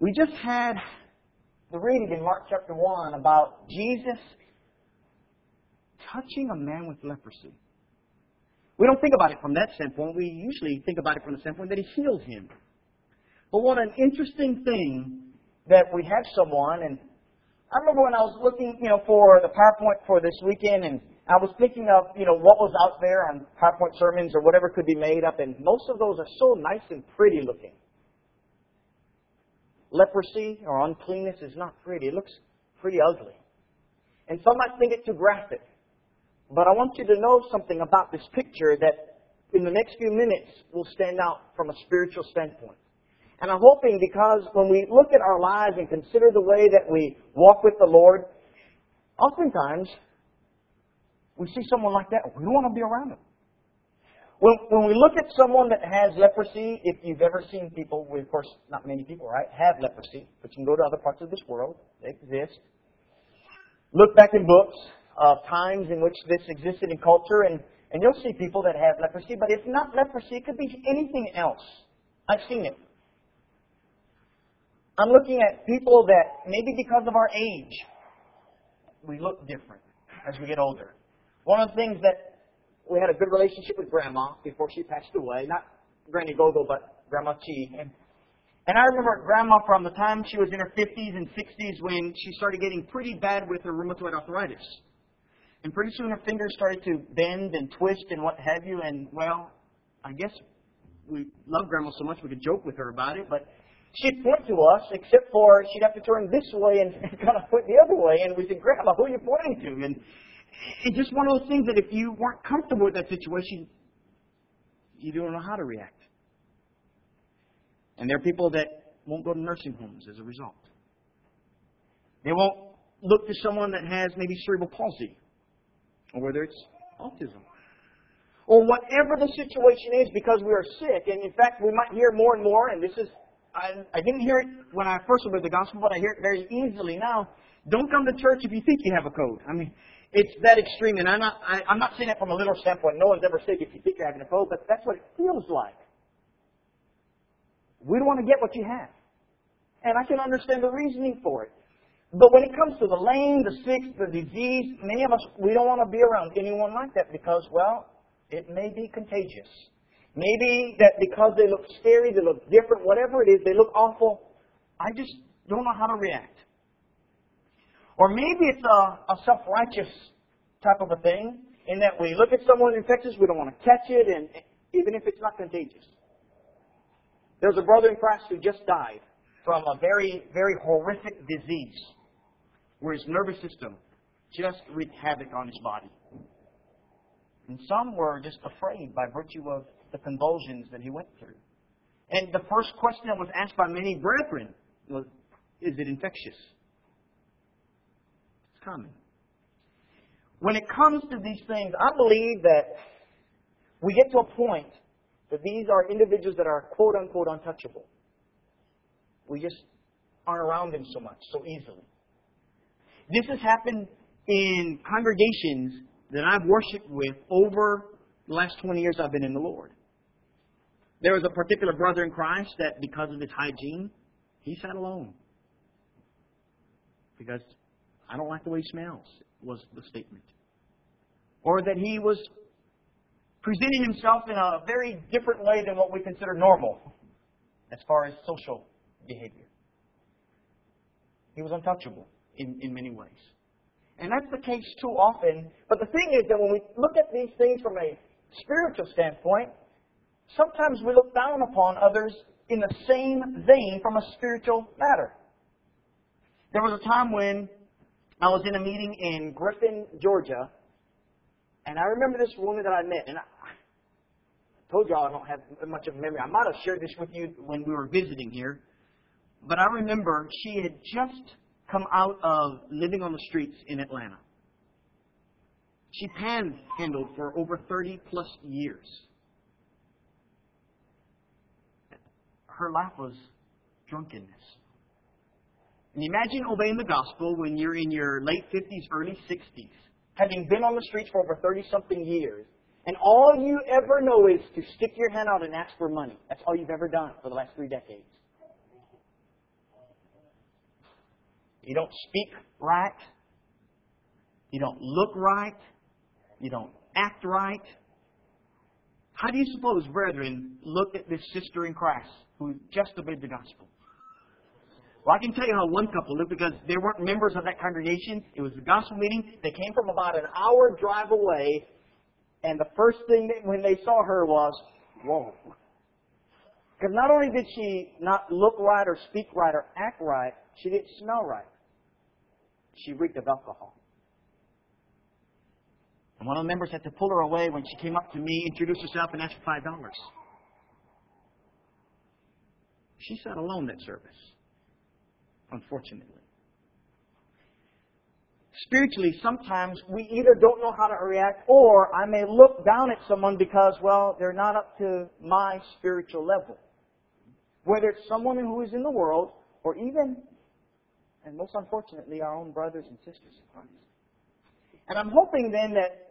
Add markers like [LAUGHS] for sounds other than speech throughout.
We just had the reading in Mark chapter 1 about Jesus touching a man with leprosy. We don't think about it from that standpoint. We usually think about it from the standpoint that he healed him. But what an interesting thing that we have someone, and I remember when I was looking, you know, for the PowerPoint for this weekend, and I was thinking of, you know, what was out there on PowerPoint sermons or whatever could be made up, and most of those are so nice and pretty looking. Leprosy or uncleanness is not pretty. It looks pretty ugly. And some might think it too graphic. But I want you to know something about this picture that in the next few minutes will stand out from a spiritual standpoint. And I'm hoping because when we look at our lives and consider the way that we walk with the Lord, oftentimes we see someone like that, we want to be around them. When, when we look at someone that has leprosy, if you've ever seen people, well, of course, not many people, right, have leprosy, but you can go to other parts of this world, they exist. Look back in books of times in which this existed in culture, and, and you'll see people that have leprosy, but if not leprosy, it could be anything else. I've seen it. I'm looking at people that maybe because of our age, we look different as we get older. One of the things that we had a good relationship with Grandma before she passed away, not Granny Gogo, but Grandma Chi. And, and I remember Grandma from the time she was in her 50s and 60s when she started getting pretty bad with her rheumatoid arthritis. And pretty soon her fingers started to bend and twist and what have you. And well, I guess we love Grandma so much we could joke with her about it, but she'd point to us, except for she'd have to turn this way and, and [LAUGHS] kind of point the other way. And we said, Grandma, who are you pointing to? And it's just one of those things that if you weren't comfortable with that situation, you don't know how to react. And there are people that won't go to nursing homes as a result. They won't look to someone that has maybe cerebral palsy, or whether it's autism, or whatever the situation is because we are sick. And in fact, we might hear more and more, and this is, I, I didn't hear it when I first heard the gospel, but I hear it very easily now. Don't come to church if you think you have a code. I mean, it's that extreme, and I'm not, I, I'm not saying that from a literal standpoint. No one's ever sick if you think you're having a cold, but that's what it feels like. We don't want to get what you have. And I can understand the reasoning for it. But when it comes to the lame, the sick, the disease, many of us, we don't want to be around anyone like that because, well, it may be contagious. Maybe that because they look scary, they look different, whatever it is, they look awful. I just don't know how to react. Or maybe it's a, a self-righteous type of a thing in that we look at someone infectious, we don't want to catch it, and even if it's not contagious. There's a brother in Christ who just died from a very, very horrific disease where his nervous system just wreaked havoc on his body. And some were just afraid by virtue of the convulsions that he went through. And the first question that was asked by many brethren was, Is it infectious? Coming. When it comes to these things, I believe that we get to a point that these are individuals that are quote unquote untouchable. We just aren't around them so much, so easily. This has happened in congregations that I've worshiped with over the last 20 years I've been in the Lord. There was a particular brother in Christ that, because of his hygiene, he sat alone. Because I don't like the way he smells, was the statement. Or that he was presenting himself in a very different way than what we consider normal as far as social behavior. He was untouchable in, in many ways. And that's the case too often. But the thing is that when we look at these things from a spiritual standpoint, sometimes we look down upon others in the same vein from a spiritual matter. There was a time when I was in a meeting in Griffin, Georgia, and I remember this woman that I met, and I told y'all I don't have much of a memory. I might have shared this with you when we were visiting here, but I remember she had just come out of living on the streets in Atlanta. She panhandled for over 30 plus years. Her life was drunkenness. And imagine obeying the gospel when you're in your late 50s, early 60s, having been on the streets for over 30 something years, and all you ever know is to stick your hand out and ask for money. That's all you've ever done for the last three decades. You don't speak right. You don't look right. You don't act right. How do you suppose, brethren, look at this sister in Christ who just obeyed the gospel? Well, I can tell you how one couple looked because they weren't members of that congregation. It was a gospel meeting. They came from about an hour drive away, and the first thing that, when they saw her was, whoa. Because not only did she not look right or speak right or act right, she didn't smell right. She reeked of alcohol. And one of the members had to pull her away when she came up to me, introduced herself, and asked for five dollars. She sat alone that service, unfortunately. Spiritually, sometimes we either don't know how to react, or I may look down at someone because, well, they're not up to my spiritual level. Whether it's someone who is in the world, or even, and most unfortunately, our own brothers and sisters in Christ. And I'm hoping then that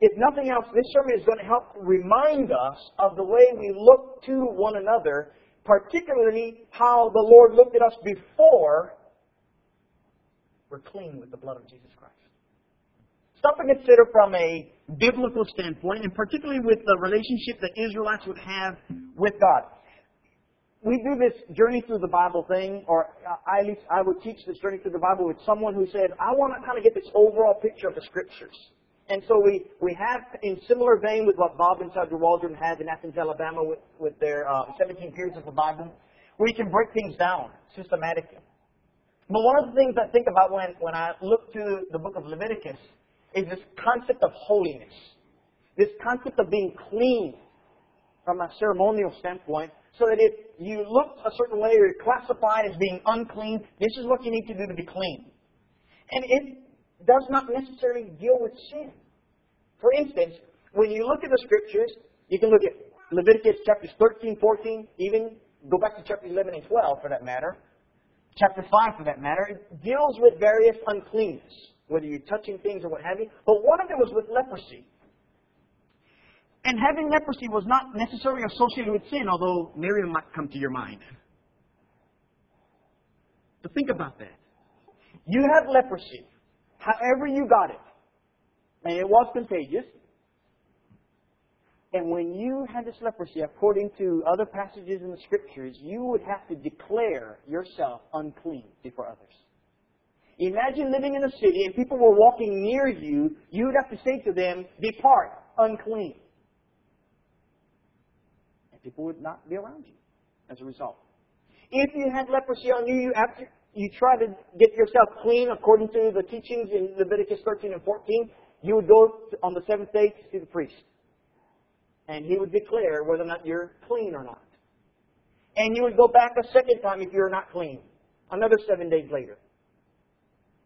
if nothing else, this sermon is going to help remind us of the way we look to one another, particularly how the Lord looked at us before we're clean with the blood of Jesus Christ. Something to consider from a biblical standpoint, and particularly with the relationship that Israelites would have with God. We do this journey through the Bible thing, or I, at least I would teach this journey through the Bible with someone who said, I want to kind of get this overall picture of the Scriptures. And so we, we have, in similar vein with what Bob and Sandra Waldron had in Athens, Alabama with, with their uh, 17 periods of the Bible, we can break things down systematically. But one of the things I think about when, when I look to the book of Leviticus is this concept of holiness. This concept of being clean from a ceremonial standpoint, so that if you look a certain way or you're classified as being unclean, this is what you need to do to be clean. And it does not necessarily deal with sin. For instance, when you look at the scriptures, you can look at Leviticus chapters 13, 14, even go back to chapter 11 and 12 for that matter, chapter 5 for that matter, it deals with various uncleanness, whether you're touching things or what have you. But one of them was with leprosy. And having leprosy was not necessarily associated with sin, although Miriam might come to your mind. But think about that. You have leprosy however you got it. And it was contagious. And when you had this leprosy, according to other passages in the scriptures, you would have to declare yourself unclean before others. Imagine living in a city and people were walking near you, you would have to say to them, Depart, unclean. And people would not be around you as a result. If you had leprosy on you, you after, you try to get yourself clean according to the teachings in Leviticus 13 and 14, you would go on the seventh day to see the priest. And he would declare whether or not you're clean or not. And you would go back a second time if you're not clean. Another seven days later.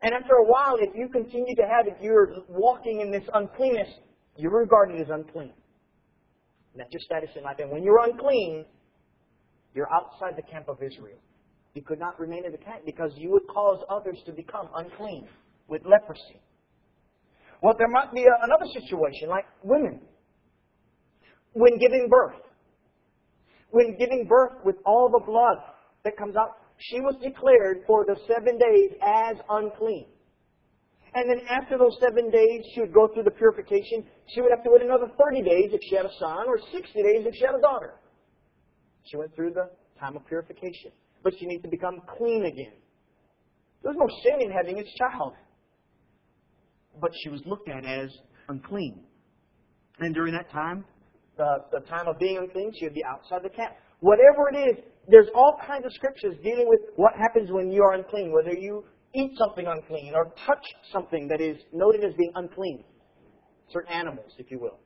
And after a while, if you continue to have it, you're walking in this uncleanness, you're regarded as unclean. That's your status in life. And when you're unclean, you're outside the camp of Israel. You could not remain in the tent because you would cause others to become unclean with leprosy. Well, there might be another situation like women. When giving birth. When giving birth with all the blood that comes out, she was declared for the seven days as unclean. And then after those seven days, she would go through the purification. She would have to wait another 30 days if she had a son, or 60 days if she had a daughter. She went through the time of purification but she needs to become clean again. There's no sin in having a child. But she was looked at as unclean. And during that time, the, time of being unclean, she would be outside the camp. Whatever it is, there's all kinds of scriptures dealing with what happens when you are unclean, whether you eat something unclean or touch something that is noted as being unclean. Certain animals, if you will.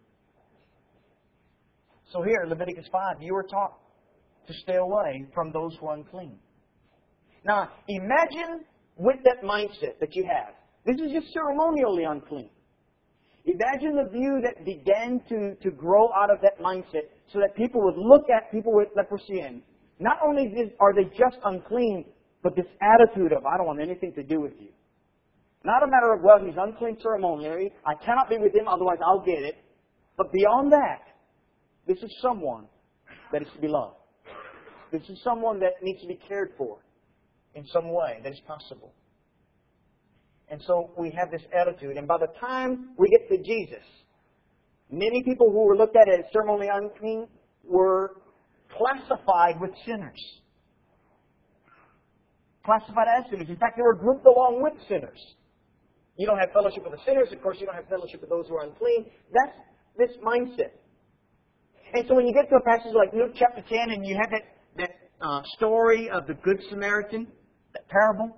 So here, Leviticus 5, you were taught to stay away from those who are unclean. Now, imagine with that mindset that you have. This is just ceremonially unclean. Imagine the view that began to, to grow out of that mindset so that people would look at people with leprosy and not only are they just unclean, but this attitude of, I don't want anything to do with you. Not a matter of, well, he's unclean ceremonially. I cannot be with him, otherwise I'll get it. But beyond that, this is someone that is to be loved. This is someone that needs to be cared for in some way that is possible. And so we have this attitude. And by the time we get to Jesus, many people who were looked at as ceremonially unclean were classified with sinners. Classified as sinners. In fact, they were grouped along with sinners. You don't have fellowship with the sinners, of course, you don't have fellowship with those who are unclean. That's this mindset. And so when you get to a passage like Luke chapter 10 and you have that, uh, story of the Good Samaritan, that parable,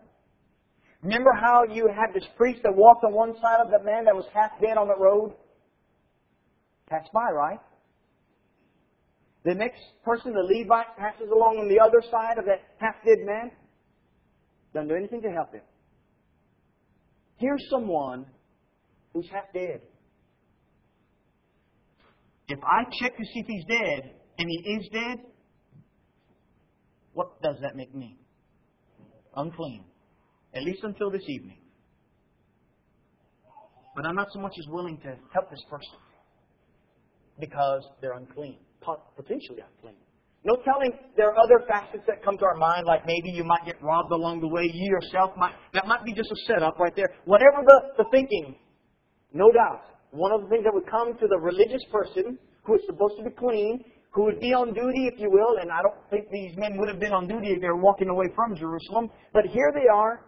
remember how you had this priest that walked on one side of the man that was half dead on the road? Passed by, right? The next person, the Levite, passes along on the other side of that half dead man. Doesn't do anything to help him. Here's someone who's half dead. If I check to see if he's dead, and he is dead, what does that make me? Unclean. At least until this evening. But I'm not so much as willing to help this person because they're unclean, potentially unclean. No telling there are other facets that come to our mind, like maybe you might get robbed along the way. You yourself might, that might be just a setup right there. Whatever the, the thinking, no doubt, one of the things that would come to the religious person who is supposed to be clean, who would be on duty, if you will, and I don't think these men would have been on duty if they were walking away from Jerusalem, but here they are,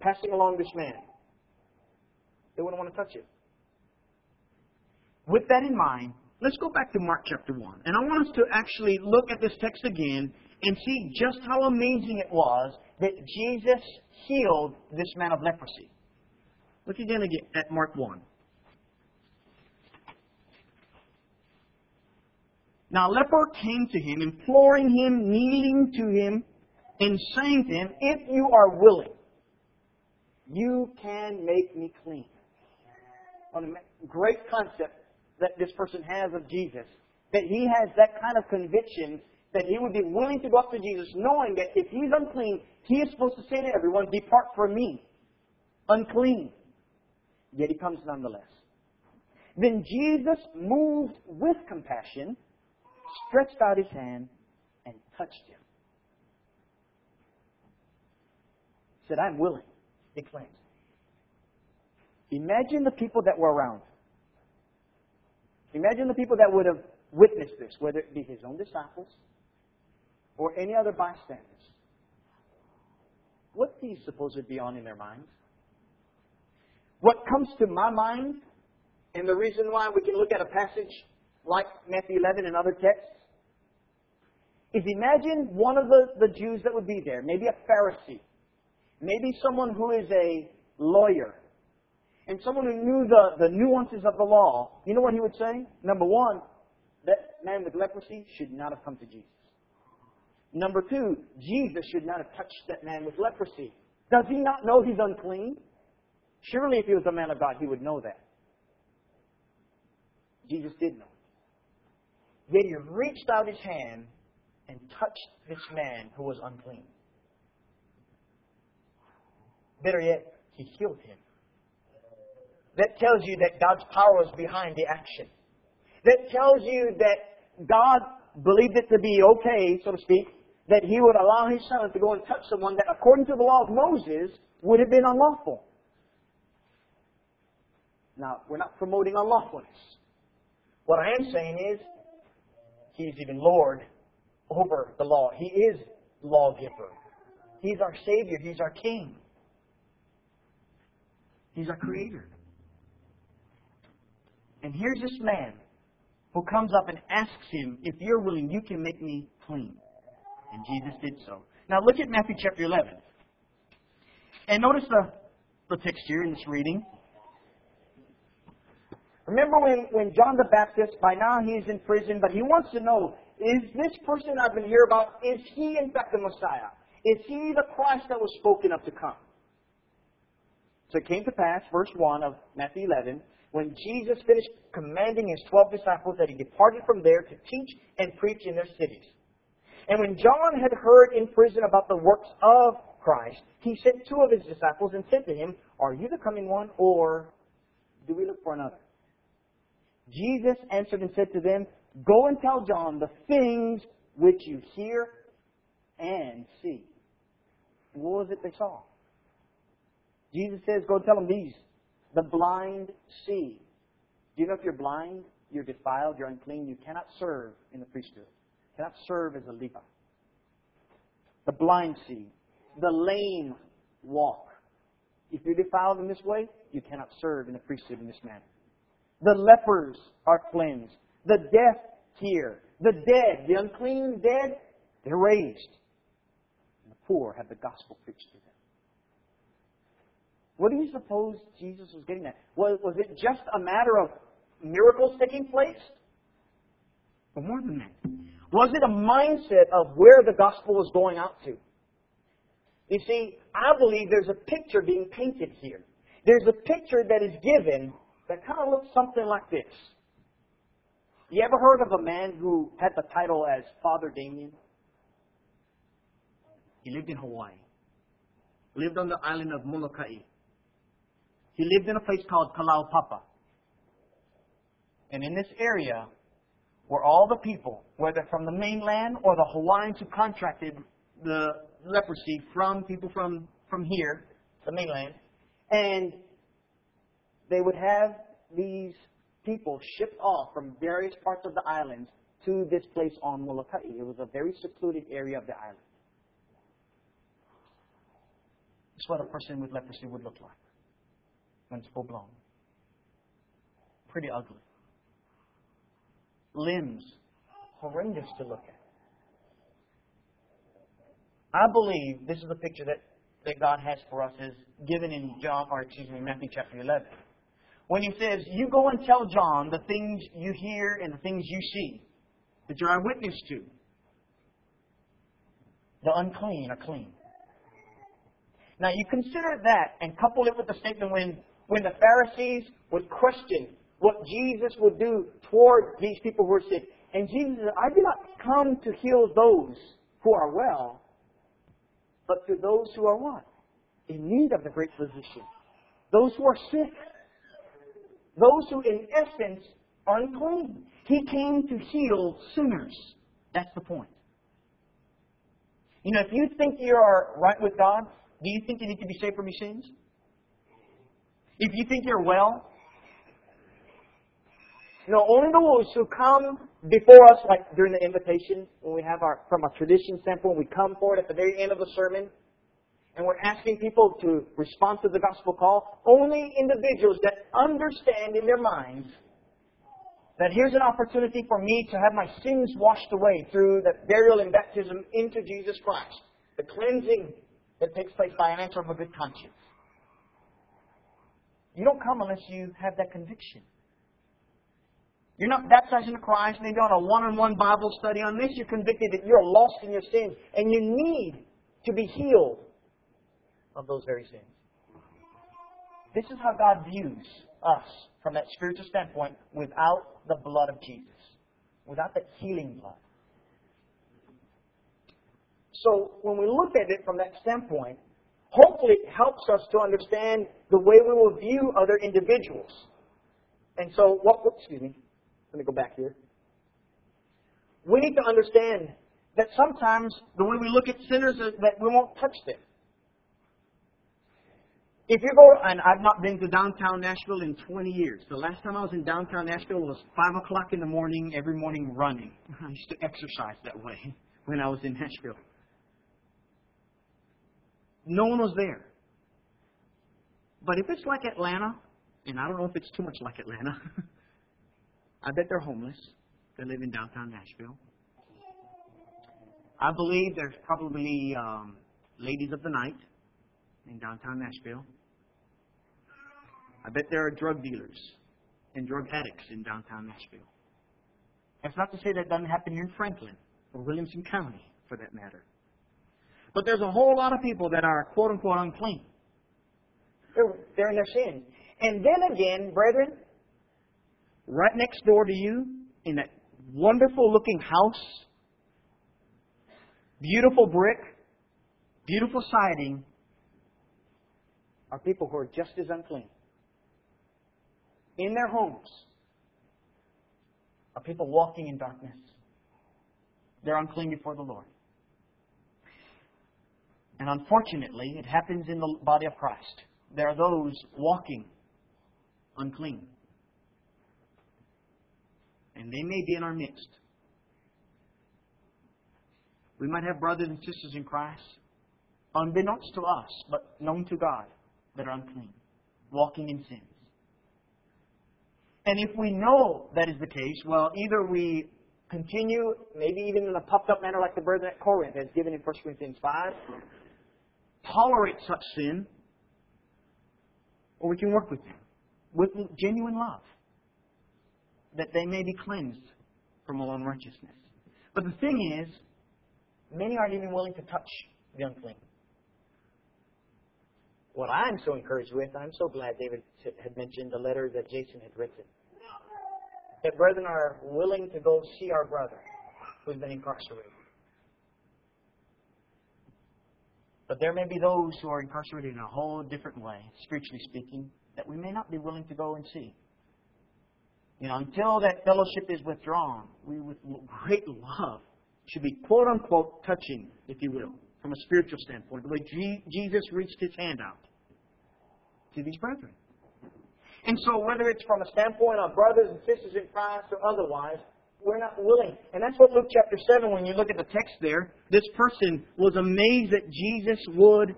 passing along this man. They wouldn't want to touch it. With that in mind, Let's go back to Mark chapter 1. And I want us to actually look at this text again and see just how amazing it was that Jesus healed this man of leprosy. Look again at Mark 1. Now, a leper came to him, imploring him, kneeling to him, and saying to him, If you are willing, you can make me clean. What a great concept that this person has of Jesus, that he has that kind of conviction that he would be willing to go up to Jesus, knowing that if he's unclean, he is supposed to say to everyone, Depart from me, unclean. Yet he comes nonetheless. Then Jesus, moved with compassion, stretched out his hand and touched him. He said, I'm willing, he claims. Imagine the people that were around. Imagine the people that would have witnessed this, whether it be his own disciples or any other bystanders. What do you suppose would be on in their minds? What comes to my mind, and the reason why we can look at a passage like Matthew 11 and other texts, is imagine one of the, the Jews that would be there, maybe a Pharisee, maybe someone who is a lawyer, and someone who knew the, the nuances of the law, you know what he would say? Number one, that man with leprosy should not have come to Jesus. Number two, Jesus should not have touched that man with leprosy. Does he not know he's unclean? Surely if he was a man of God, he would know that. Jesus did know. Yet he reached out his hand and touched this man who was unclean. Better yet, he healed him that tells you that God's power is behind the action. That tells you that God believed it to be okay, so to speak, that He would allow His Son to go and touch someone that, according to the law of Moses, would have been unlawful. Now, we're not promoting unlawfulness. What I am saying is, He's even Lord over the law. He is lawgiver. He's our Savior. He's our King. He's our Creator. And here's this man who comes up and asks him, If you're willing, you can make me clean. And Jesus did so. Now look at Matthew chapter 11. And notice the, the text here in this reading. Remember when, when John the Baptist, by now he is in prison, but he wants to know, is this person I've been hearing about, is he in fact the Messiah? Is he the Christ that was spoken of to come? So it came to pass, verse 1 of Matthew 11, when Jesus finished commanding his twelve disciples that he departed from there to teach and preach in their cities. And when John had heard in prison about the works of Christ, he sent two of his disciples and said to him, Are you the coming one, or do we look for another? Jesus answered and said to them, Go and tell John the things which you hear and see. What was it they saw? Jesus says, go tell them these. The blind see. Do you know if you're blind, you're defiled, you're unclean, you cannot serve in the priesthood. You cannot serve as a Levite. The blind see. The lame walk. If you're defiled in this way, you cannot serve in the priesthood in this manner. The lepers are cleansed. The deaf hear. The dead, the unclean dead, they're raised. And the poor have the gospel preached to them. What do you suppose Jesus was getting at? Was, was it just a matter of miracles taking place? But more than that. Was it a mindset of where the gospel was going out to? You see, I believe there's a picture being painted here. There's a picture that is given that kind of looks something like this. You ever heard of a man who had the title as Father Damien? He lived in Hawaii. Lived on the island of Molokai. He lived in a place called Kalaupapa. And in this area were all the people, whether from the mainland or the Hawaiians who contracted the leprosy from people from, from here, the mainland, and they would have these people shipped off from various parts of the island to this place on Molokai. It was a very secluded area of the island. That's what a person with leprosy would look like when it's full blown. Pretty ugly. Limbs, horrendous to look at. I believe this is the picture that, that God has for us is given in John or excuse me, Matthew chapter eleven. When he says, You go and tell John the things you hear and the things you see, that you're eyewitness to. The unclean are clean. Now you consider that and couple it with the statement when, when the Pharisees would question what Jesus would do toward these people who are sick. And Jesus said, I did not come to heal those who are well, but to those who are what? In need of the great physician. Those who are sick. Those who, in essence, are unclean. He came to heal sinners. That's the point. You know, if you think you are right with God, do you think you need to be saved from your sins? If you think you're well, no, only those who come before us, like during the invitation, when we have our, from a tradition standpoint, we come forward at the very end of the sermon, and we're asking people to respond to the gospel call. Only individuals that understand in their minds that here's an opportunity for me to have my sins washed away through the burial and baptism into Jesus Christ. The cleansing that takes place by an answer of a good conscience. You don't come unless you have that conviction. You're not baptized into Christ you're doing a one-on-one Bible study on this. You're convicted that you're lost in your sins and you need to be healed of those very sins. This is how God views us from that spiritual standpoint without the blood of Jesus, without that healing blood. So when we look at it from that standpoint, hopefully it helps us to understand the way we will view other individuals. And so, what, excuse me, let me go back here. We need to understand that sometimes the way we look at sinners is that we won't touch them. If you go, and I've not been to downtown Nashville in 20 years. The last time I was in downtown Nashville was 5 o'clock in the morning, every morning running. [LAUGHS] I used to exercise that way [LAUGHS] when I was in Nashville. No one was there. But if it's like Atlanta, and I don't know if it's too much like Atlanta, [LAUGHS] I bet they're homeless. They live in downtown Nashville. I believe there's probably um, ladies of the night in downtown Nashville. I bet there are drug dealers and drug addicts in downtown Nashville. That's not to say that doesn't happen here in Franklin or Williamson County, for that matter. But there's a whole lot of people that are quote unquote unclean. They're, they're in their sin. And then again, brethren, right next door to you in that wonderful looking house, beautiful brick, beautiful siding, are people who are just as unclean. In their homes are people walking in darkness. They're unclean before the Lord. And unfortunately, it happens in the body of Christ. there are those walking unclean. And they may be in our midst. We might have brothers and sisters in Christ, unbeknownst to us, but known to God, that are unclean, walking in sins. And if we know that is the case, well, either we continue, maybe even in a puffed up manner like the brethren at Corinth, as given in 1 Corinthians 5, tolerate such sin, or we can work with them with genuine love, that they may be cleansed from all unrighteousness. But the thing is, many aren't even willing to touch the unclean. What I'm so encouraged with, I'm so glad David had mentioned the letter that Jason had written. That brethren are willing to go see our brother who's been incarcerated. But there may be those who are incarcerated in a whole different way, spiritually speaking, that we may not be willing to go and see. You know, until that fellowship is withdrawn, we with great love should be quote unquote touching, if you will, from a spiritual standpoint, the way Jesus reached his hand out to these brethren. And so, whether it's from a standpoint of brothers and sisters in Christ or otherwise, we're not willing. And that's what Luke chapter 7, when you look at the text there, this person was amazed that Jesus would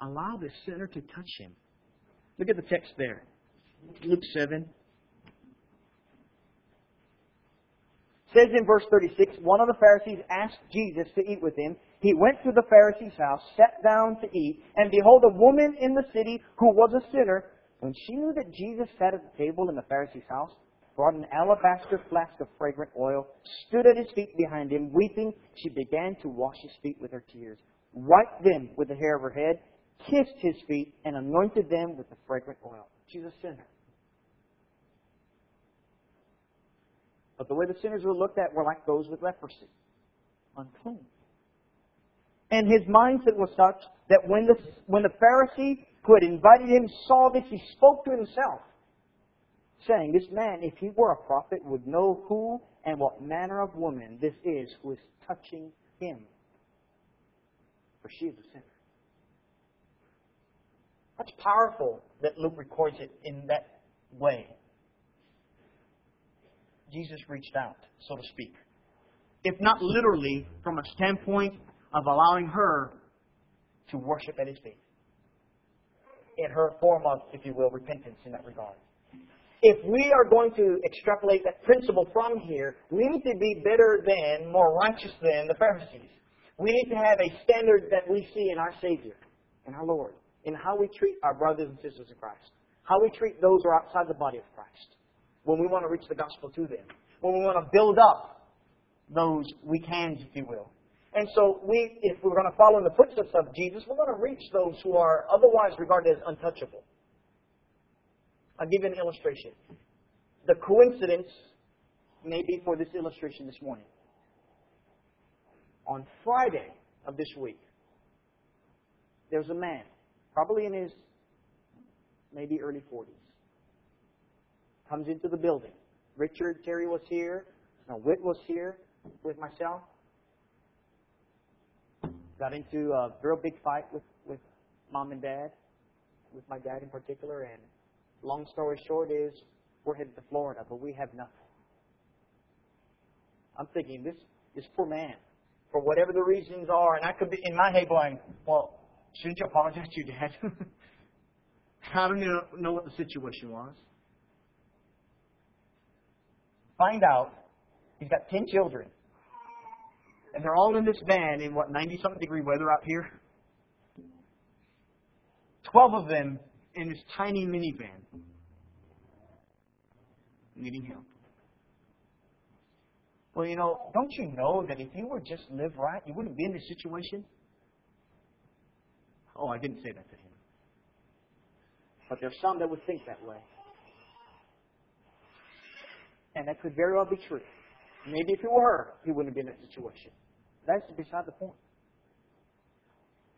allow this sinner to touch him. Look at the text there. Luke 7. says in verse 36, one of the Pharisees asked Jesus to eat with him. He went to the Pharisee's house, sat down to eat, and behold, a woman in the city who was a sinner, when she knew that Jesus sat at the table in the Pharisee's house, brought an alabaster flask of fragrant oil, stood at his feet behind him, weeping. She began to wash his feet with her tears, wiped them with the hair of her head, kissed his feet, and anointed them with the fragrant oil. She's a sinner. But the way the sinners were looked at were like those with leprosy unclean. And his mindset was such that when the, when the Pharisee who had invited him saw this, he spoke to himself, saying, This man, if he were a prophet, would know who and what manner of woman this is who is touching him. For she is a sinner. That's powerful that Luke records it in that way. Jesus reached out, so to speak. If not literally, from a standpoint of allowing her to worship at his feet. In her form of, if you will, repentance in that regard. If we are going to extrapolate that principle from here, we need to be better than, more righteous than the Pharisees. We need to have a standard that we see in our Savior, in our Lord in how we treat our brothers and sisters in Christ, how we treat those who are outside the body of Christ, when we want to reach the gospel to them, when we want to build up those we can, if you will. And so, we, if we're going to follow in the footsteps of Jesus, we're going to reach those who are otherwise regarded as untouchable. I'll give you an illustration. The coincidence may be for this illustration this morning. On Friday of this week, there's a man probably in his maybe early 40s. Comes into the building. Richard Terry was here. now Whit was here with myself. Got into a real big fight with, with mom and dad, with my dad in particular. And long story short is, we're headed to Florida, but we have nothing. I'm thinking this this poor man, for whatever the reasons are, and I could be in my head going, well, Shouldn't you apologize to your dad? How do you know what the situation was? Find out he's got 10 children. And they're all in this van in what, 90 something degree weather out here? 12 of them in this tiny minivan needing help. Well, you know, don't you know that if you would just live right, you wouldn't be in this situation? Oh, I didn't say that to him. But there's some that would think that way. And that could very well be true. Maybe if it were her, he wouldn't be in that situation. That's beside the point.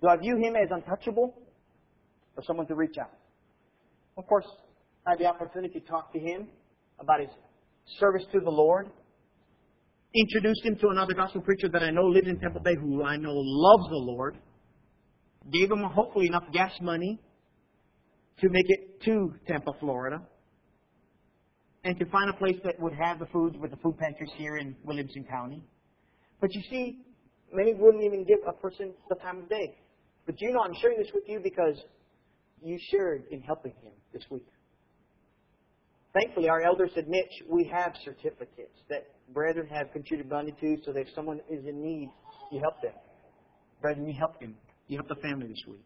Do I view him as untouchable or someone to reach out? Of course, I had the opportunity to talk to him about his service to the Lord. Introduced him to another gospel preacher that I know lives in Temple Bay who I know loves the Lord gave him hopefully enough gas money to make it to Tampa, Florida, and to find a place that would have the foods with the food pantries here in Williamson County. But you see, many wouldn't even give a person the time of day. But you know, I'm sharing this with you because you shared in helping him this week. Thankfully, our elders admit we have certificates that brethren have contributed money to so that if someone is in need, you help them. Brethren, you helped him. You helped the family this week.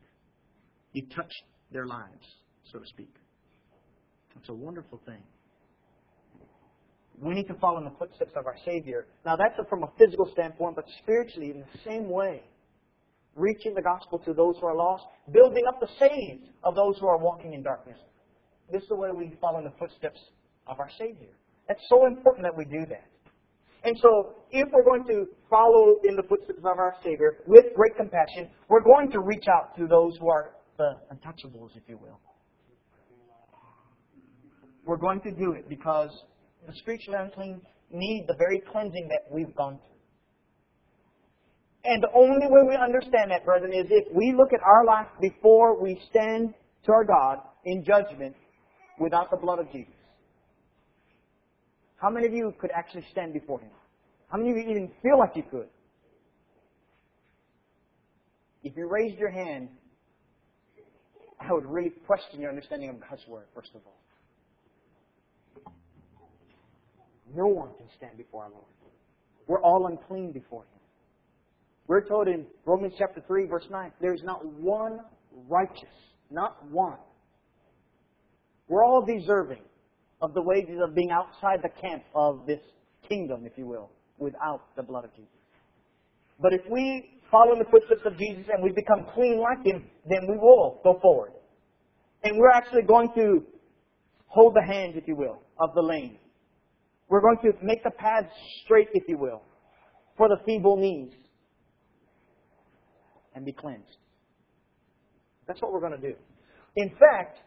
You touched their lives, so to speak. It's a wonderful thing. We need to follow in the footsteps of our Savior. Now, that's from a physical standpoint, but spiritually, in the same way, reaching the gospel to those who are lost, building up the saved of those who are walking in darkness. This is the way we follow in the footsteps of our Savior. It's so important that we do that. And so, if we're going to follow in the footsteps of our Savior with great compassion, we're going to reach out to those who are the untouchables, if you will. We're going to do it because the spiritually unclean need the very cleansing that we've gone through. And the only way we understand that, brethren, is if we look at our life before we stand to our God in judgment without the blood of Jesus. How many of you could actually stand before Him? How many of you even feel like you could? If you raised your hand, I would really question your understanding of God's Word, first of all. No one can stand before our Lord. We're all unclean before Him. We're told in Romans chapter 3, verse 9, there is not one righteous, not one. We're all deserving of the wages of being outside the camp of this kingdom, if you will, without the blood of Jesus. But if we follow in the footsteps of Jesus and we become clean like Him, then we will go forward. And we're actually going to hold the hand, if you will, of the lame. We're going to make the paths straight, if you will, for the feeble knees and be cleansed. That's what we're going to do. In fact,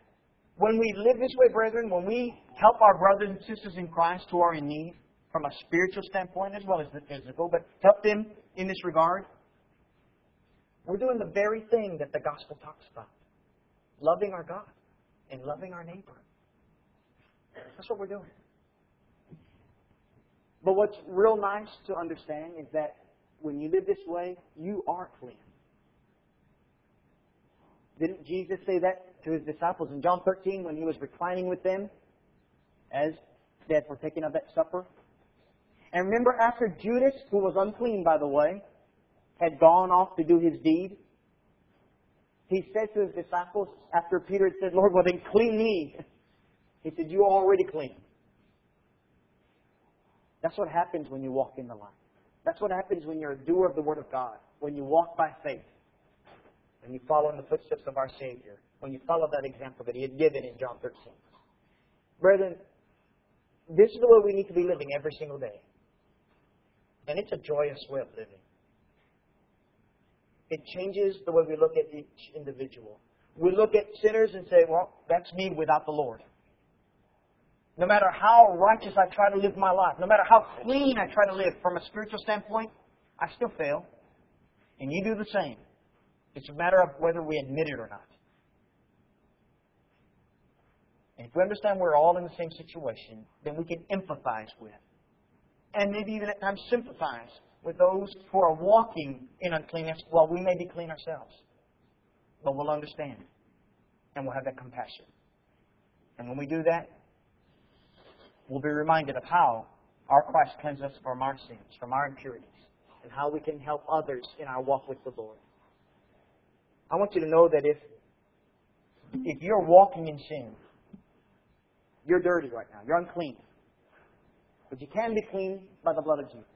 when we live this way, brethren, when we help our brothers and sisters in Christ who are in need, from a spiritual standpoint as well as the physical, but help them in this regard, we're doing the very thing that the gospel talks about loving our God and loving our neighbor. That's what we're doing. But what's real nice to understand is that when you live this way, you are clean. Didn't Jesus say that to his disciples in John 13 when he was reclining with them as they had partaken of that supper? And remember, after Judas, who was unclean, by the way, had gone off to do his deed, he said to his disciples, after Peter had said, Lord, well then clean me. He said, You are already clean. That's what happens when you walk in the light. That's what happens when you're a doer of the Word of God, when you walk by faith, when you follow in the footsteps of our Savior, when you follow that example that He had given in John 13. Brethren, this is the way we need to be living every single day. And it's a joyous way of living. It changes the way we look at each individual. We look at sinners and say, well, that's me without the Lord. No matter how righteous I try to live my life, no matter how clean I try to live from a spiritual standpoint, I still fail. And you do the same. It's a matter of whether we admit it or not. And if we understand we're all in the same situation, then we can empathize with, and maybe even at times sympathize with those who are walking in uncleanness while we may be clean ourselves. But we'll understand, and we'll have that compassion. And when we do that, we'll be reminded of how our Christ cleansed us from our sins, from our impurities, and how we can help others in our walk with the Lord. I want you to know that if if you're walking in sin, you're dirty right now. You're unclean. But you can be clean by the blood of Jesus.